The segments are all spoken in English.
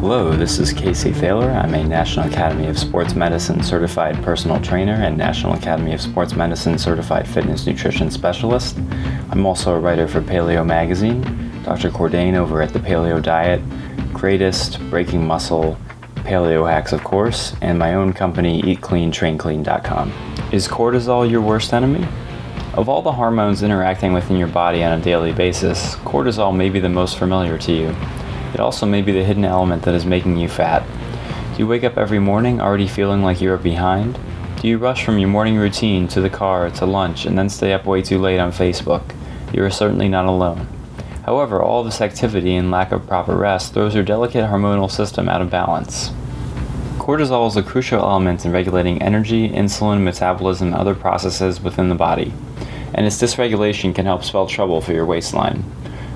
Hello, this is Casey Thaler. I'm a National Academy of Sports Medicine certified personal trainer and National Academy of Sports Medicine certified fitness nutrition specialist. I'm also a writer for Paleo Magazine, Dr. Cordain over at the Paleo Diet, Greatist, Breaking Muscle, Paleo Hacks, of course, and my own company, EatCleanTrainClean.com. Is cortisol your worst enemy? Of all the hormones interacting within your body on a daily basis, cortisol may be the most familiar to you. It also may be the hidden element that is making you fat. Do you wake up every morning already feeling like you are behind? Do you rush from your morning routine to the car to lunch and then stay up way too late on Facebook? You are certainly not alone. However, all this activity and lack of proper rest throws your delicate hormonal system out of balance. Cortisol is a crucial element in regulating energy, insulin, metabolism, and other processes within the body, and its dysregulation can help spell trouble for your waistline.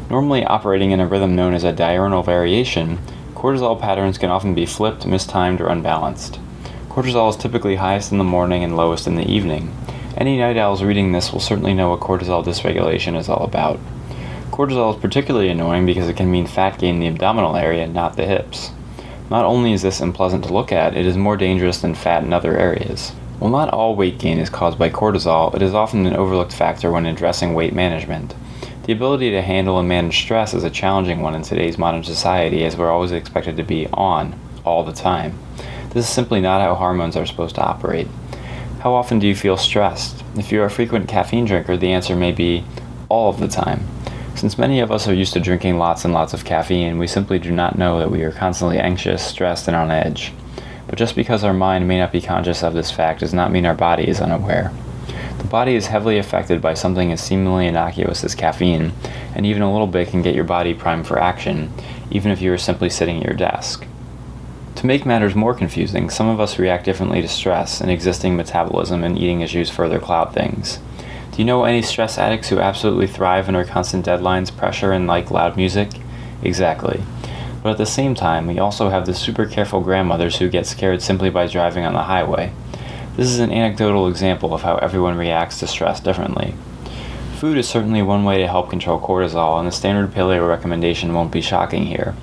Normally operating in a rhythm known as a diurnal variation, cortisol patterns can often be flipped, mistimed, or unbalanced. Cortisol is typically highest in the morning and lowest in the evening. Any night owls reading this will certainly know what cortisol dysregulation is all about. Cortisol is particularly annoying because it can mean fat gain in the abdominal area, not the hips. Not only is this unpleasant to look at, it is more dangerous than fat in other areas. While not all weight gain is caused by cortisol, it is often an overlooked factor when addressing weight management. The ability to handle and manage stress is a challenging one in today's modern society as we're always expected to be on all the time. This is simply not how hormones are supposed to operate. How often do you feel stressed? If you're a frequent caffeine drinker, the answer may be all of the time. Since many of us are used to drinking lots and lots of caffeine, we simply do not know that we are constantly anxious, stressed, and on edge. But just because our mind may not be conscious of this fact does not mean our body is unaware. The body is heavily affected by something as seemingly innocuous as caffeine, and even a little bit can get your body primed for action, even if you are simply sitting at your desk. To make matters more confusing, some of us react differently to stress, and existing metabolism and eating issues further cloud things. Do you know any stress addicts who absolutely thrive under constant deadlines, pressure, and like loud music? Exactly. But at the same time, we also have the super careful grandmothers who get scared simply by driving on the highway. This is an anecdotal example of how everyone reacts to stress differently. Food is certainly one way to help control cortisol, and the standard paleo recommendation won't be shocking here.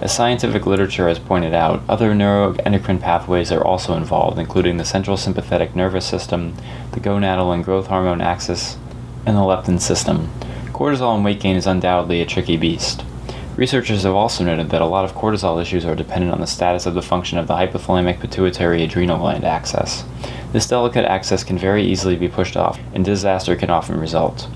As scientific literature has pointed out, other neuroendocrine pathways are also involved, including the central sympathetic nervous system, the gonadal and growth hormone axis, and the leptin system. Cortisol and weight gain is undoubtedly a tricky beast. Researchers have also noted that a lot of cortisol issues are dependent on the status of the function of the hypothalamic pituitary adrenal gland axis. This delicate axis can very easily be pushed off, and disaster can often result.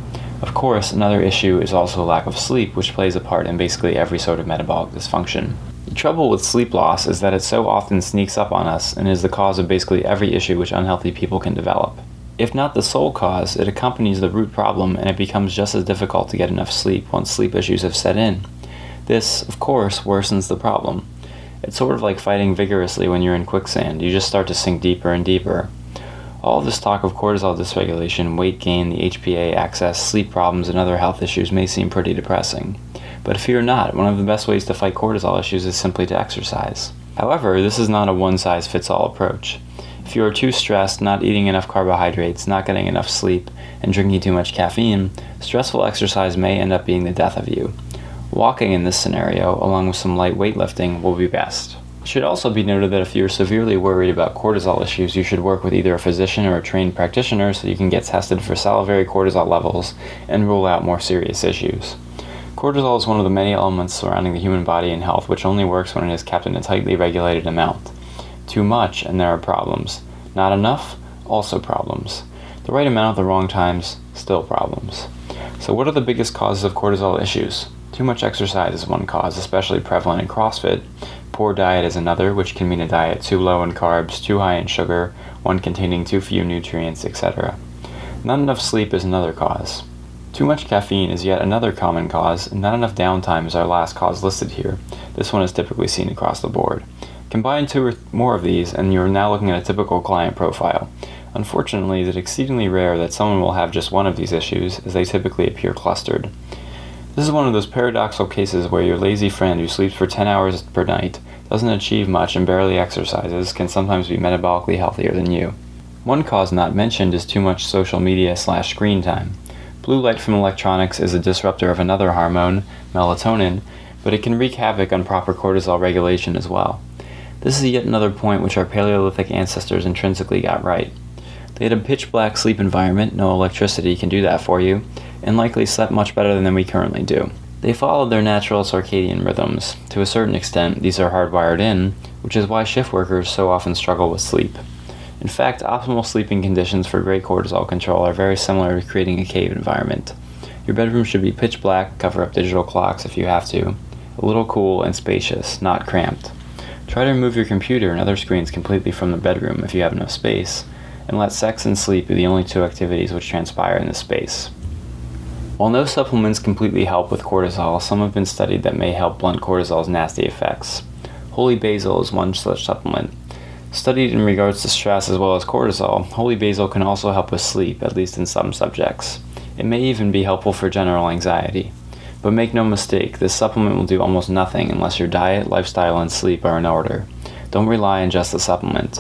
Of course, another issue is also lack of sleep, which plays a part in basically every sort of metabolic dysfunction. The trouble with sleep loss is that it so often sneaks up on us and is the cause of basically every issue which unhealthy people can develop. If not the sole cause, it accompanies the root problem and it becomes just as difficult to get enough sleep once sleep issues have set in. This, of course, worsens the problem. It's sort of like fighting vigorously when you're in quicksand, you just start to sink deeper and deeper. All this talk of cortisol dysregulation, weight gain, the HPA axis, sleep problems, and other health issues may seem pretty depressing. But fear not, one of the best ways to fight cortisol issues is simply to exercise. However, this is not a one size fits all approach. If you are too stressed, not eating enough carbohydrates, not getting enough sleep, and drinking too much caffeine, stressful exercise may end up being the death of you. Walking in this scenario, along with some light weightlifting, will be best. It should also be noted that if you're severely worried about cortisol issues, you should work with either a physician or a trained practitioner so you can get tested for salivary cortisol levels and rule out more serious issues. Cortisol is one of the many elements surrounding the human body and health which only works when it is kept in a tightly regulated amount. Too much, and there are problems. Not enough, also problems. The right amount at the wrong times, still problems. So, what are the biggest causes of cortisol issues? Too much exercise is one cause, especially prevalent in CrossFit, Poor diet is another, which can mean a diet too low in carbs, too high in sugar, one containing too few nutrients, etc. Not enough sleep is another cause. Too much caffeine is yet another common cause, and not enough downtime is our last cause listed here. This one is typically seen across the board. Combine two or more of these, and you're now looking at a typical client profile. Unfortunately, it is exceedingly rare that someone will have just one of these issues, as they typically appear clustered. This is one of those paradoxical cases where your lazy friend who sleeps for 10 hours per night, doesn't achieve much, and barely exercises can sometimes be metabolically healthier than you. One cause not mentioned is too much social media slash screen time. Blue light from electronics is a disruptor of another hormone, melatonin, but it can wreak havoc on proper cortisol regulation as well. This is yet another point which our Paleolithic ancestors intrinsically got right. They had a pitch black sleep environment, no electricity can do that for you, and likely slept much better than we currently do. They followed their natural circadian rhythms. To a certain extent, these are hardwired in, which is why shift workers so often struggle with sleep. In fact, optimal sleeping conditions for great cortisol control are very similar to creating a cave environment. Your bedroom should be pitch black, cover up digital clocks if you have to, a little cool and spacious, not cramped. Try to remove your computer and other screens completely from the bedroom if you have enough space, and let sex and sleep be the only two activities which transpire in this space. While no supplements completely help with cortisol, some have been studied that may help blunt cortisol's nasty effects. Holy basil is one such supplement. Studied in regards to stress as well as cortisol, holy basil can also help with sleep, at least in some subjects. It may even be helpful for general anxiety. But make no mistake, this supplement will do almost nothing unless your diet, lifestyle, and sleep are in order. Don't rely on just the supplement.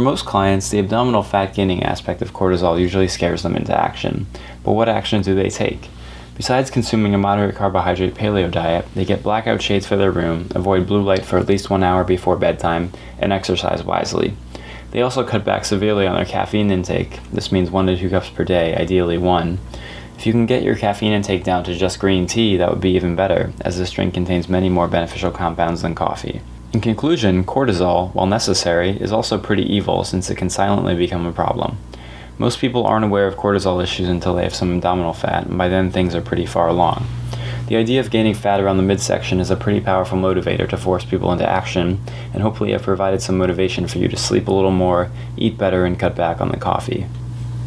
For most clients, the abdominal fat gaining aspect of cortisol usually scares them into action. But what action do they take? Besides consuming a moderate carbohydrate paleo diet, they get blackout shades for their room, avoid blue light for at least one hour before bedtime, and exercise wisely. They also cut back severely on their caffeine intake. This means one to two cups per day, ideally one. If you can get your caffeine intake down to just green tea, that would be even better, as this drink contains many more beneficial compounds than coffee. In conclusion, cortisol, while necessary, is also pretty evil since it can silently become a problem. Most people aren't aware of cortisol issues until they have some abdominal fat, and by then things are pretty far along. The idea of gaining fat around the midsection is a pretty powerful motivator to force people into action, and hopefully I've provided some motivation for you to sleep a little more, eat better, and cut back on the coffee.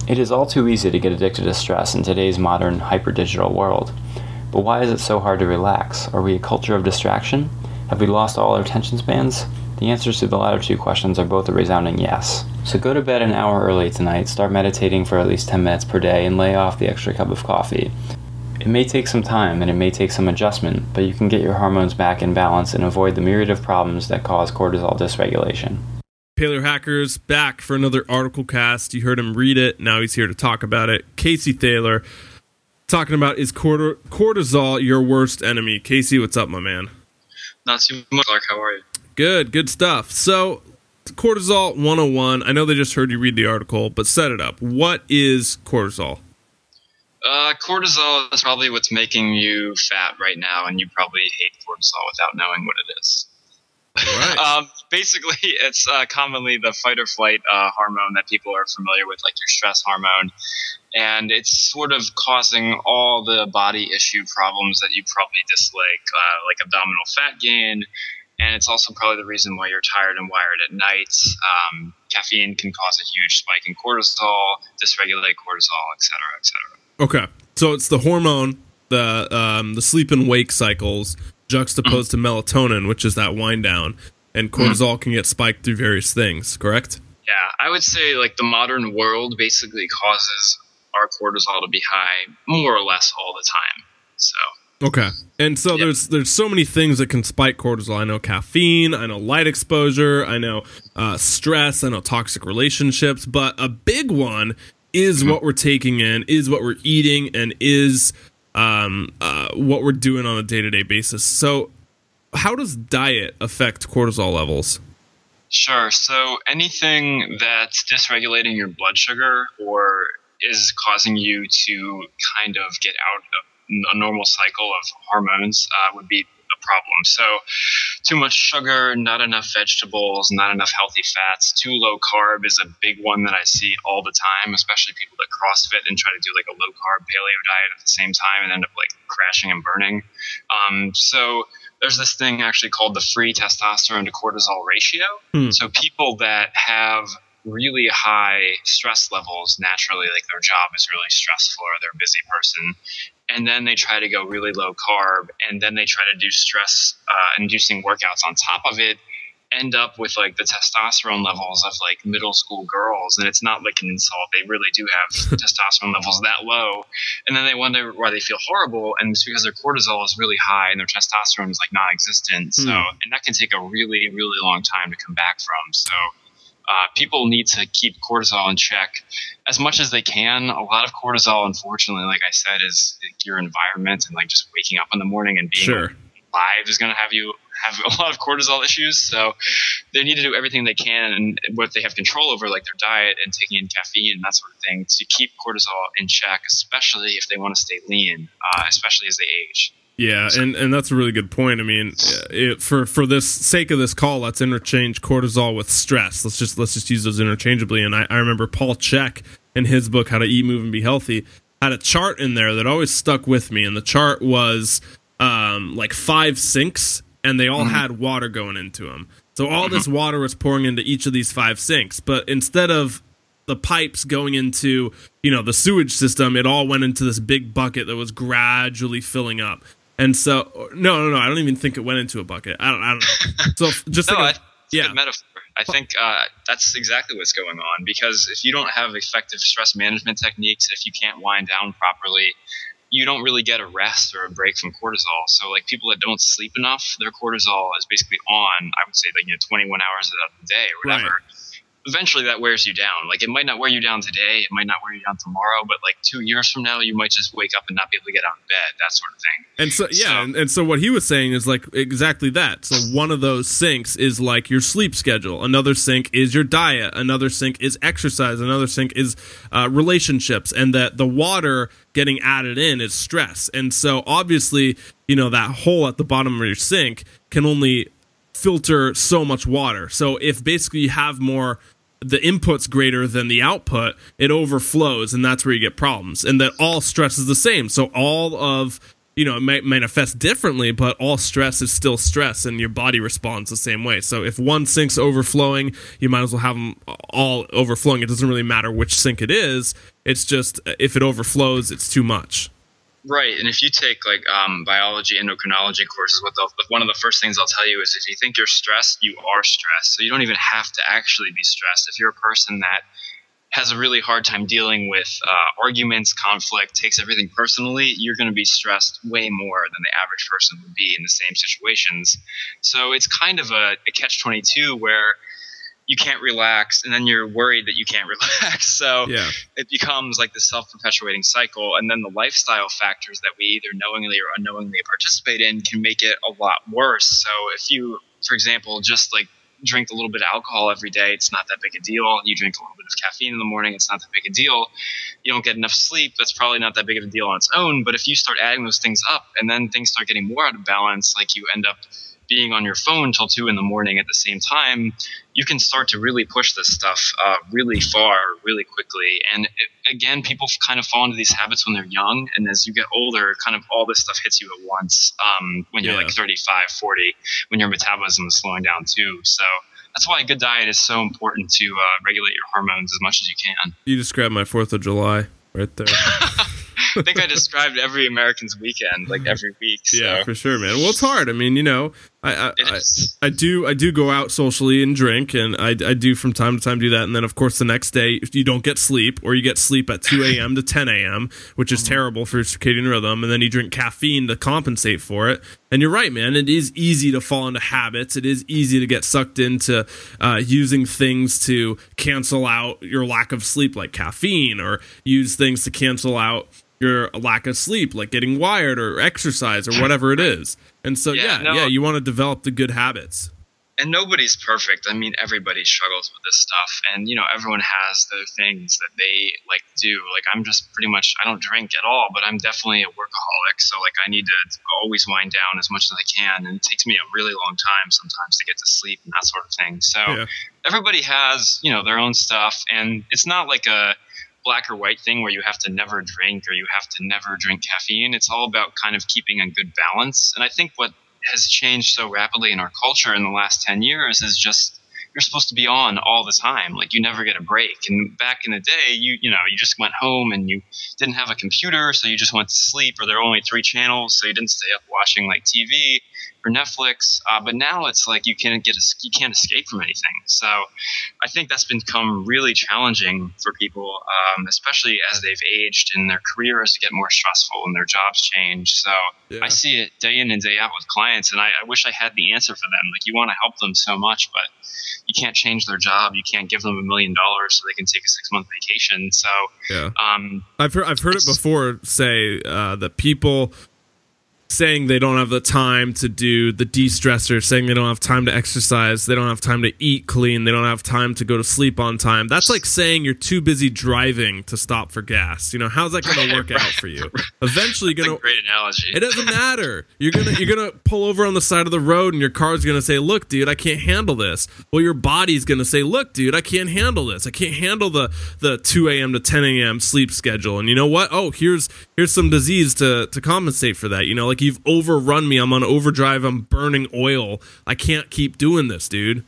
It is all too easy to get addicted to stress in today's modern, hyper digital world. But why is it so hard to relax? Are we a culture of distraction? Have we lost all our attention spans? The answers to the latter two questions are both a resounding yes. So go to bed an hour early tonight, start meditating for at least 10 minutes per day, and lay off the extra cup of coffee. It may take some time and it may take some adjustment, but you can get your hormones back in balance and avoid the myriad of problems that cause cortisol dysregulation. Paleo Hackers back for another article cast. You heard him read it. Now he's here to talk about it. Casey Thaler talking about is cortisol your worst enemy? Casey, what's up, my man? Not too much, Clark. How are you? Good, good stuff. So, cortisol 101. I know they just heard you read the article, but set it up. What is cortisol? Uh, cortisol is probably what's making you fat right now, and you probably hate cortisol without knowing what it is. Right. um, basically, it's uh, commonly the fight or flight uh, hormone that people are familiar with, like your stress hormone. And it's sort of causing all the body issue problems that you probably dislike, uh, like abdominal fat gain. And it's also probably the reason why you're tired and wired at night. Um, caffeine can cause a huge spike in cortisol, dysregulate cortisol, et cetera, et cetera. Okay. So it's the hormone, the um, the sleep and wake cycles juxtaposed to melatonin, which is that wind down, and mm-hmm. cortisol can get spiked through various things. Correct? Yeah, I would say like the modern world basically causes our cortisol to be high more or less all the time. So Okay. And so yep. there's there's so many things that can spike cortisol. I know caffeine, I know light exposure, I know uh, stress, I know toxic relationships, but a big one is mm-hmm. what we're taking in, is what we're eating, and is um, uh, what we're doing on a day to day basis. So, how does diet affect cortisol levels? Sure. So, anything that's dysregulating your blood sugar or is causing you to kind of get out of a normal cycle of hormones uh, would be problem. So, too much sugar, not enough vegetables, not enough healthy fats, too low carb is a big one that I see all the time, especially people that CrossFit and try to do like a low carb paleo diet at the same time and end up like crashing and burning. Um, so, there's this thing actually called the free testosterone to cortisol ratio. Hmm. So, people that have really high stress levels naturally like their job is really stressful or they're a busy person and then they try to go really low carb and then they try to do stress uh, inducing workouts on top of it end up with like the testosterone levels of like middle school girls. And it's not like an insult. They really do have testosterone levels that low. And then they wonder why they feel horrible and it's because their cortisol is really high and their testosterone is like non-existent. So mm. and that can take a really really long time to come back from. So uh, people need to keep cortisol in check as much as they can. A lot of cortisol, unfortunately, like I said, is your environment and like just waking up in the morning and being Sure. live is going to have you have a lot of cortisol issues. So they need to do everything they can and what they have control over, like their diet and taking in caffeine and that sort of thing, to keep cortisol in check, especially if they want to stay lean, uh, especially as they age. Yeah, and, and that's a really good point. I mean, it, for for this sake of this call, let's interchange cortisol with stress. Let's just let's just use those interchangeably. And I, I remember Paul Chek in his book How to Eat, Move, and Be Healthy had a chart in there that always stuck with me. And the chart was um, like five sinks, and they all had water going into them. So all this water was pouring into each of these five sinks. But instead of the pipes going into you know the sewage system, it all went into this big bucket that was gradually filling up. And so, no, no, no. I don't even think it went into a bucket. I don't. I don't know. So just No, like a- a yeah, good metaphor. I think uh, that's exactly what's going on because if you don't have effective stress management techniques, if you can't wind down properly, you don't really get a rest or a break from cortisol. So, like people that don't sleep enough, their cortisol is basically on. I would say like you know 21 hours of the day or whatever. Eventually, that wears you down. Like it might not wear you down today, it might not wear you down tomorrow, but like two years from now, you might just wake up and not be able to get out of bed. That sort of thing. And so yeah, So- and, and so what he was saying is like exactly that. So one of those sinks is like your sleep schedule. Another sink is your diet. Another sink is exercise. Another sink is uh, relationships. And that the water getting added in is stress. And so obviously, you know, that hole at the bottom of your sink can only filter so much water. So if basically you have more the input's greater than the output, it overflows and that's where you get problems. And that all stress is the same. So all of you know, it might manifest differently, but all stress is still stress, and your body responds the same way. So if one sink's overflowing, you might as well have them all overflowing. It doesn't really matter which sink it is. It's just if it overflows, it's too much. Right, and if you take like um, biology, endocrinology courses, what one of the first things I'll tell you is if you think you're stressed, you are stressed. So you don't even have to actually be stressed. If you're a person that has a really hard time dealing with uh, arguments, conflict, takes everything personally, you're going to be stressed way more than the average person would be in the same situations. So it's kind of a, a catch 22 where you can't relax and then you're worried that you can't relax. So Yeah. it becomes like this self-perpetuating cycle and then the lifestyle factors that we either knowingly or unknowingly participate in can make it a lot worse so if you for example just like drink a little bit of alcohol every day it's not that big a deal you drink a little bit of caffeine in the morning it's not that big a deal you don't get enough sleep that's probably not that big of a deal on its own but if you start adding those things up and then things start getting more out of balance like you end up being on your phone till two in the morning at the same time you can start to really push this stuff uh, really far, really quickly. And it, again, people kind of fall into these habits when they're young, and as you get older, kind of all this stuff hits you at once. Um, when you're Yeah. like 35, 40, when your metabolism is slowing down too. So that's why a good diet is so important to uh, regulate your hormones as much as you can. You described my Fourth of July right there. I think I described every American's weekend like every week. So Yeah, for sure, man. Well, it's hard. I mean, you know, I I, I. I do I do go out socially and drink, and I, I do from time to time do that. And then, of course, the next day you don't get sleep, or you get sleep at two a.m. to ten a.m., which is terrible for your circadian rhythm. And then you drink caffeine to compensate for it. And you're right, man. It is easy to fall into habits. It is easy to get sucked into uh, using things to cancel out your lack of sleep, like caffeine, or use things to cancel out your lack of sleep, like getting wired or exercise or whatever it is. And so, yeah, Yeah, yeah, you want to develop the good habits. and nobody's perfect. I mean, everybody struggles with this stuff, and you know, everyone has their things that they like to do. Like, I'm just pretty much I don't drink at all, but I'm definitely a workaholic. So like, I need to always wind down as much as I can, and it takes me a really long time sometimes to get to sleep and that sort of thing. So Yeah. everybody has you know their own stuff, and it's not like a black or white thing where you have to never drink or you have to never drink caffeine. It's all about kind of keeping a good balance. And I think what has changed so rapidly in our culture in the last 10 years is just you're supposed to be on all the time like you never get a break and back in the day you you know you just went home and you didn't have a computer so you just went to sleep or there were only three channels so you didn't stay up watching like tv or Netflix. Uh, but now it's like you can't get a, you can't escape from anything. So I think that's become really challenging for people, um, especially as they've aged and their careers get more stressful and their jobs change. So yeah. I see it day in and day out with clients, and I, I wish I had the answer for them. Like you want to help them so much, but you can't change their job. You can't give them a million dollars so they can take a six month vacation. So yeah, um, I've heard I've heard it before say uh, that people saying they don't have the time to do the de-stressor, saying they don't have time to exercise, they don't have time to eat clean, they don't have time to go to sleep on time. That's like saying you're too busy driving to stop for gas. You know, how's that going to work out for you? Eventually, you're going to great analogy. It doesn't matter. You're gonna you're gonna pull over on the side of the road, and your car's gonna say, "Look, dude, I can't handle this." Well, your body's gonna say, "Look, dude, I can't handle this. I can't handle the the 2 a.m. to 10 a.m. sleep schedule." And you know what? Oh, here's here's some disease to to compensate for that. You know, like you've overrun me. I'm on overdrive. I'm burning oil. I can't keep doing this, dude.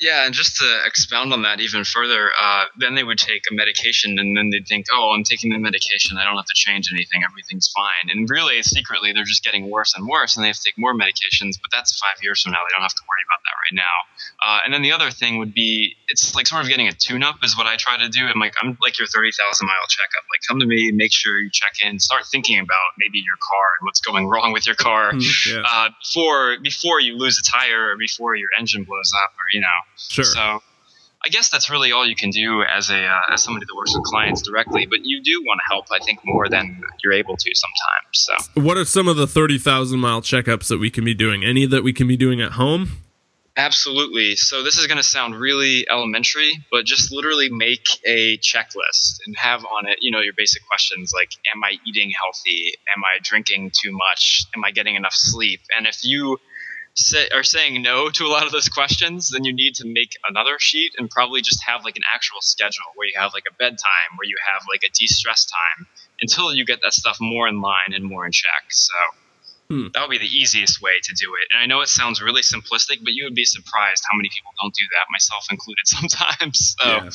Yeah, and just to expound on that even further, uh, then they would take a medication and then they'd think, oh, I'm taking the medication. I don't have to change anything. Everything's fine. And really, secretly, they're just getting worse and worse and they have to take more medications. But that's five years from now. They don't have to worry about that right now. Uh, and then the other thing would be, it's like sort of getting a tune up is what I try to do. I'm like, I'm like your 30,000 mile checkup. Like, come to me, make sure you check in, start thinking about maybe your car and what's going wrong with your car mm, yeah. uh, before, before you lose a tire or before your engine blows up or, you know. Sure. So I guess that's really all you can do as a uh, as somebody that works with clients directly. But you do want to help, I think, more than you're able to sometimes. So, what are some of the thirty thousand mile checkups that we can be doing? Any that we can be doing at home? Absolutely. So this is going to sound really elementary, but just literally make a checklist and have on it, you know, your basic questions like, am I eating healthy? Am I drinking too much? Am I getting enough sleep? And if you say, are saying no to a lot of those questions, then you need to make another sheet and probably just have like an actual schedule where you have like a bedtime, where you have like a de-stress time until you get that stuff more in line and more in check. So hmm. that would be the easiest way to do it. And I know it sounds really simplistic, but you would be surprised how many people don't do that, myself included sometimes. So. Yeah.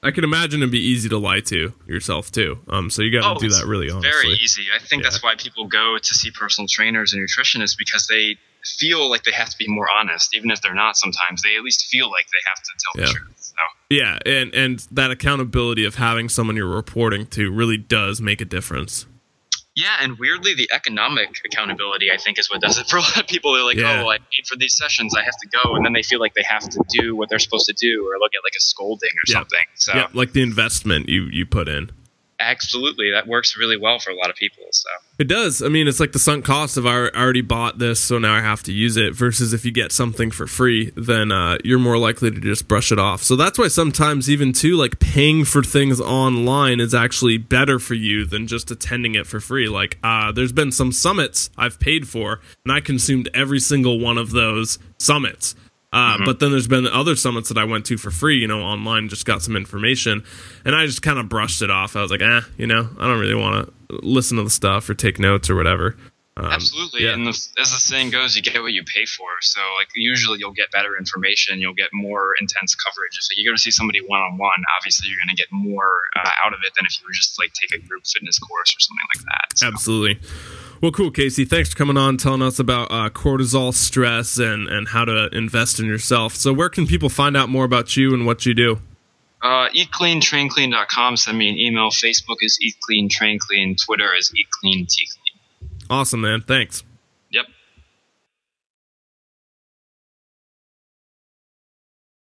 I can imagine it'd be easy to lie to yourself too. Um, so you got to oh, do that really honestly. Very easy. I think yeah. that's why people go to see personal trainers and nutritionists because they feel like they have to be more honest, even if they're not. Sometimes they at least feel like they have to tell yeah. the truth. So. Yeah, and and that accountability of having someone you're reporting to really does make a difference. Yeah, and weirdly, the economic accountability I think is what does it for a lot of people. They're like, yeah. "Oh, I paid for these sessions, I have to go," and then they feel like they have to do what they're supposed to do, or look at like a scolding or something. So, yeah, like the investment you you put in absolutely. That works really well for a lot of people so. It does. I mean it's like the sunk cost of i already bought this so now i have to use it versus if you get something for free then uh, you're more likely to just brush it off. So that's why sometimes even too like paying for things online is actually better for you than just attending it for free. Like uh, there's been some summits i've paid for and i consumed every single one of those summits uh, mm-hmm. But then there's been other summits that I went to for free, you know, online, just got some information, and I just kind of brushed it off. I was like, eh, you know, I don't really want to listen to the stuff or take notes or whatever. Um, Absolutely, yeah. and the, as the saying goes, you get what you pay for. So, like, usually you'll get better information, you'll get more intense coverage. If you go to see somebody one on one, obviously you're going to get more uh, out of it than if you were just like take a group fitness course or something like that. So. Absolutely. Well, cool, Casey. Thanks for coming on, telling us about uh, cortisol stress and, and how to invest in yourself. So, where can people find out more about you and what you do? Uh, eatcleantrainclean.com. Send me an email. Facebook is Eat Clean Train Clean. Twitter is Eat Clean T Clean. Awesome, man. Thanks.